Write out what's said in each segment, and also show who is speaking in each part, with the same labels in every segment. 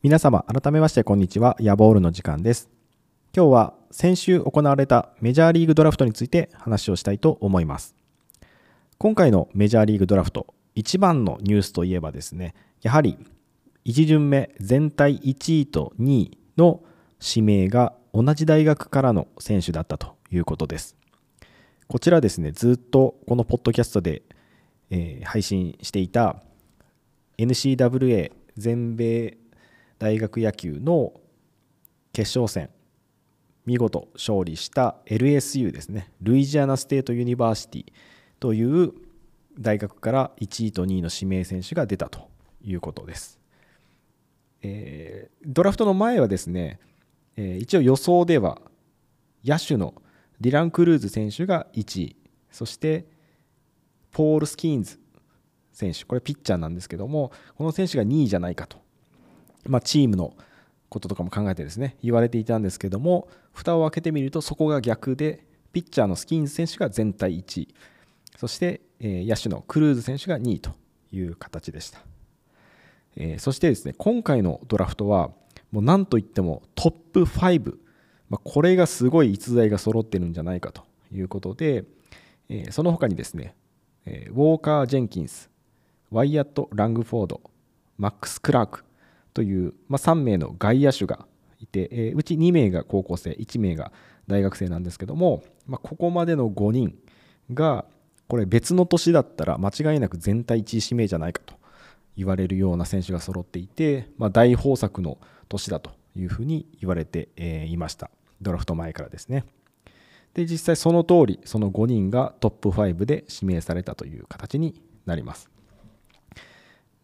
Speaker 1: 皆様改めましてこんにちは。ヤボールの時間です。今日は先週行われたメジャーリーグドラフトについて話をしたいと思います。今回のメジャーリーグドラフト一番のニュースといえばですねやはり1巡目全体1位と2位の指名が同じ大学からの選手だったということです。こちらですねずっとこのポッドキャストで、えー配信していた NCAA 全米大学野球の決勝戦見事勝利した LSU ですね。 Louisiana State University という大学から1位と2位の指名選手が出たということです、えードラフトの前はですね、えー一応予想では野手のディラン・クルーズ選手が1位そしてポール・スキーンズ選手これピッチャーなんですけどもこの選手が2位じゃないかとまあ、チームのこととかも考えてですね言われていたんですけども蓋を開けてみるとそこが逆でピッチャーのスキンズ選手が全体1位。そして、え野手のクルーズ選手が2位という形でした、えそしてですね今回のドラフトはもう何といってもトップ5、まあ、これがすごい逸材が揃ってるんじゃないかということで、えその他にですね、えウォーカー・ジェンキンスワイヤット・ラングフォードマックス・クラーク。という、まあ、3名の外野手がいて、えーうち2名が高校生1名が大学生なんですけども、まあ、ここまでの5人がこれ別の年だったら間違いなく全体1位指名じゃないかと言われるような選手が揃っていて、まあ、大豊作の年だというふうに言われていました。ドラフト前からですね。で実際その通りその5人がトップ5で指名されたという形になります。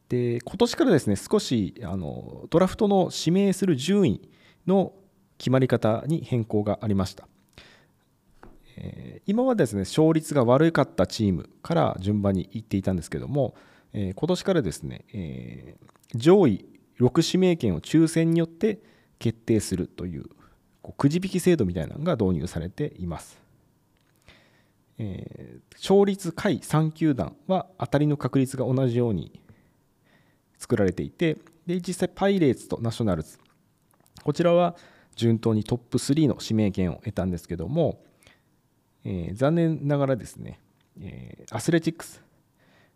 Speaker 1: で今年からですね少しあのドラフトの指名する順位の決まり方に変更がありました、えー今まですね勝率が悪かったチームから順番に行っていたんですけども、えー今年からですね、えー上位6指名権を抽選によって決定するというこうくじ引き制度みたいなのが導入されています。えー勝率下位3球団は当たりの確率が同じように作られていてで実際パイレーツとナショナルズこちらは順当にトップ3の指名権を得たんですけども、えー残念ながらですね、えーアスレチックス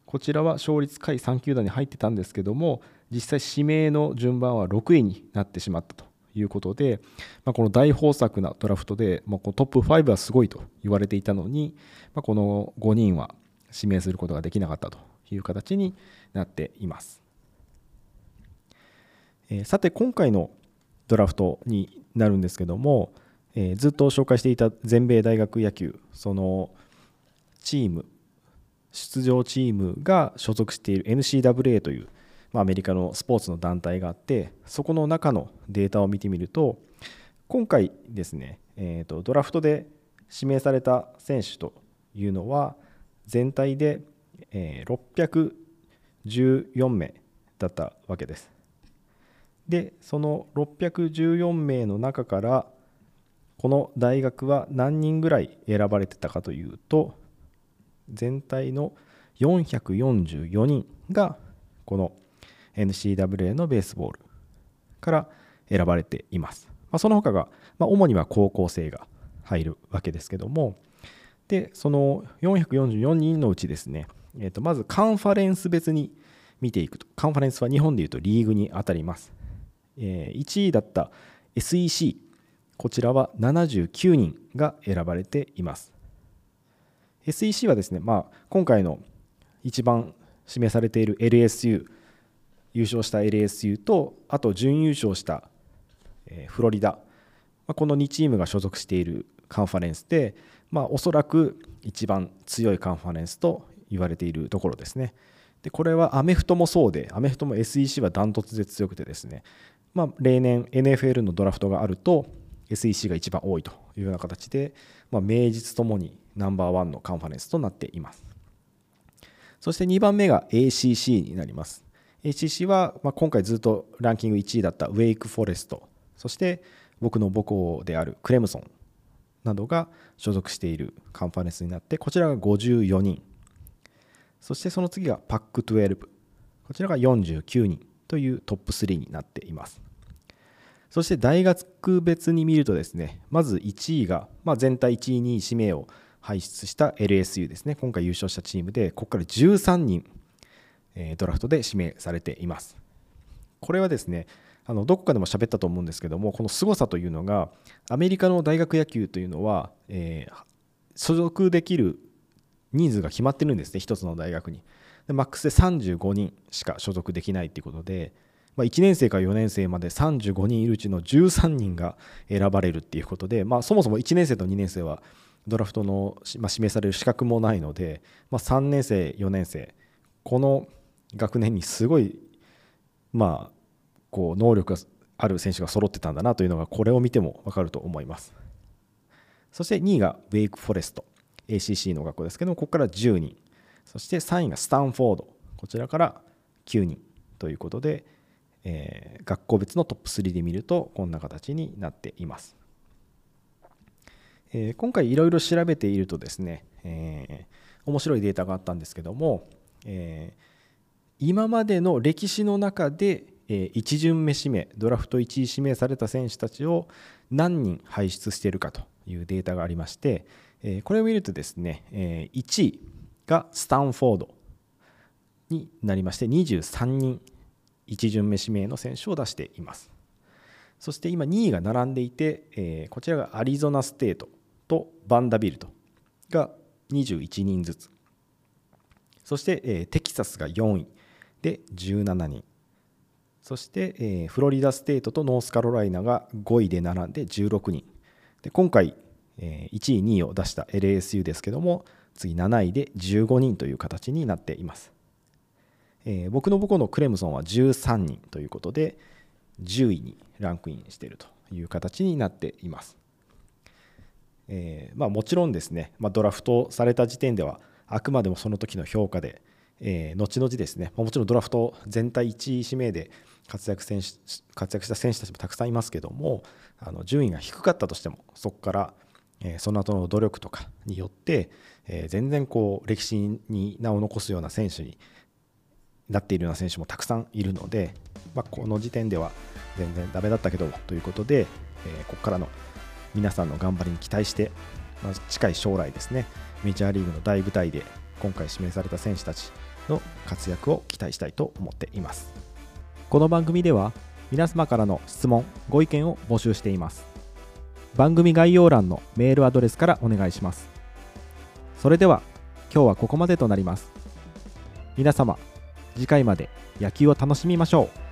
Speaker 1: こちらは勝率下位3球団に入ってたんですけども実際指名の順番は6位になってしまったということで、まあ、この大豊作なドラフトで、まあ、このトップ5はすごいと言われていたのに、まあ、この5人は指名することができなかったという形になっています。さて今回のドラフトになるんですけども、ずっと紹介していた全米大学野球そのチーム出場チームが所属している NCAA という、アメリカのスポーツの団体があってそこの中のデータを見てみると今回ですね、ドラフトで指名された選手というのは全体で、えー614名だったわけです。でその614名の中からこの大学は何人ぐらい選ばれてたかというと全体の444人がこの NCAA のベースボールから選ばれています。まあ、その他が、まあ、主には高校生が入るわけですけどもでその444人のうちですね、えー、とまずカンファレンス別に見ていくとカンファレンスは日本でいうとリーグに当たります。えー1位だった SEC こちらは79人が選ばれています SEC はですね、まあ、今回の一番指名されている LSU 優勝した LSU とあと準優勝したフロリダ、この2チームが所属しているカンファレンスで、まあ、おそらく一番強いカンファレンスと言われているところですね。でこれはアメフトもそうで、アメフトも SEC はダントツで強くてですね、まあ、例年 NFL のドラフトがあると SEC が一番多いというような形で、まあ、名実ともにナンバーワンのカンファレンスとなっています。そして2番目が ACC になります。ACC は、まあ、今回ずっとランキング1位だったウェイクフォレスト、そして僕の母校であるクレムソンなどが所属しているカンファレンスになって、こちらが54人。そしてその次がパック12。こちらが49人というトップ3になっています。そして大学別に見るとですね、まず1位が、まあ、全体1位、2位指名を輩出した LSU ですね、今回優勝したチームで、ここから13人、ドラフトで指名されています。これはですね、あのどこかでも喋ったと思うんですけども、この凄さというのが、アメリカの大学野球というのは、えー、所属できる人数が決まってるんですね、1つの大学に。でマックスで35人しか所属できないということで、まあ、1年生から4年生まで35人いるうちの13人が選ばれるっていうことで、まあ、そもそも1年生と2年生はドラフトの、まあ、指名される資格もないので、まあ、3年生4年生この学年にすごいまあこう能力がある選手が揃ってたんだなというのがこれを見ても分かると思います。そして2位がウェイクフォレスト ACC の学校ですけどもここから10人。そして3位がスタンフォードこちらから9人ということでえー、学校別のトップ3で見るとこんな形になっています。えー、今回いろいろ調べているとですね、えー、面白いデータがあったんですけども、え今までの歴史の中で、え1巡目指名ドラフト1位指名された選手たちを何人輩出しているかというデータがありまして、えこれを見るとですね、え1位がスタンフォードになりまして23人1巡目指名の選手を出しています。そして今2位が並んでいて、え、こちらがアリゾナステートとバンダビルトが21人ずつ。そして、え、テキサスが4位で17人。そして、え、フロリダステートとノースカロライナが5位で並んで16人。で今回、え、1位、2位を出した LSU ですけども、次7位で15人という形になっています。えー、僕の母校のクレムソンは13人ということで10位にランクインしているという形になっています。えーまあ、もちろんですね、まあ、ドラフトされた時点ではあくまでもその時の評価で、えー、後々ですね、まあ、もちろんドラフト全体1位指名で活躍選手活躍した選手たちもたくさんいますけどもあの順位が低かったとしてもそこから、え、その後の努力とかによって、え、全然こう歴史に名を残すような選手になっているような選手もたくさんいるので、まあ、この時点では全然ダメだったけどということで、え、ここからの皆さんの頑張りに期待して、ま、近い将来ですねメジャーリーグの大舞台で今回指名された選手たちの活躍を期待したいと思っています。この番組では皆様からの質問ご意見を募集しています。番組概要欄のメールアドレスからお願いします。それでは今日はここまでとなります。皆様次回まで野球を楽しみましょう。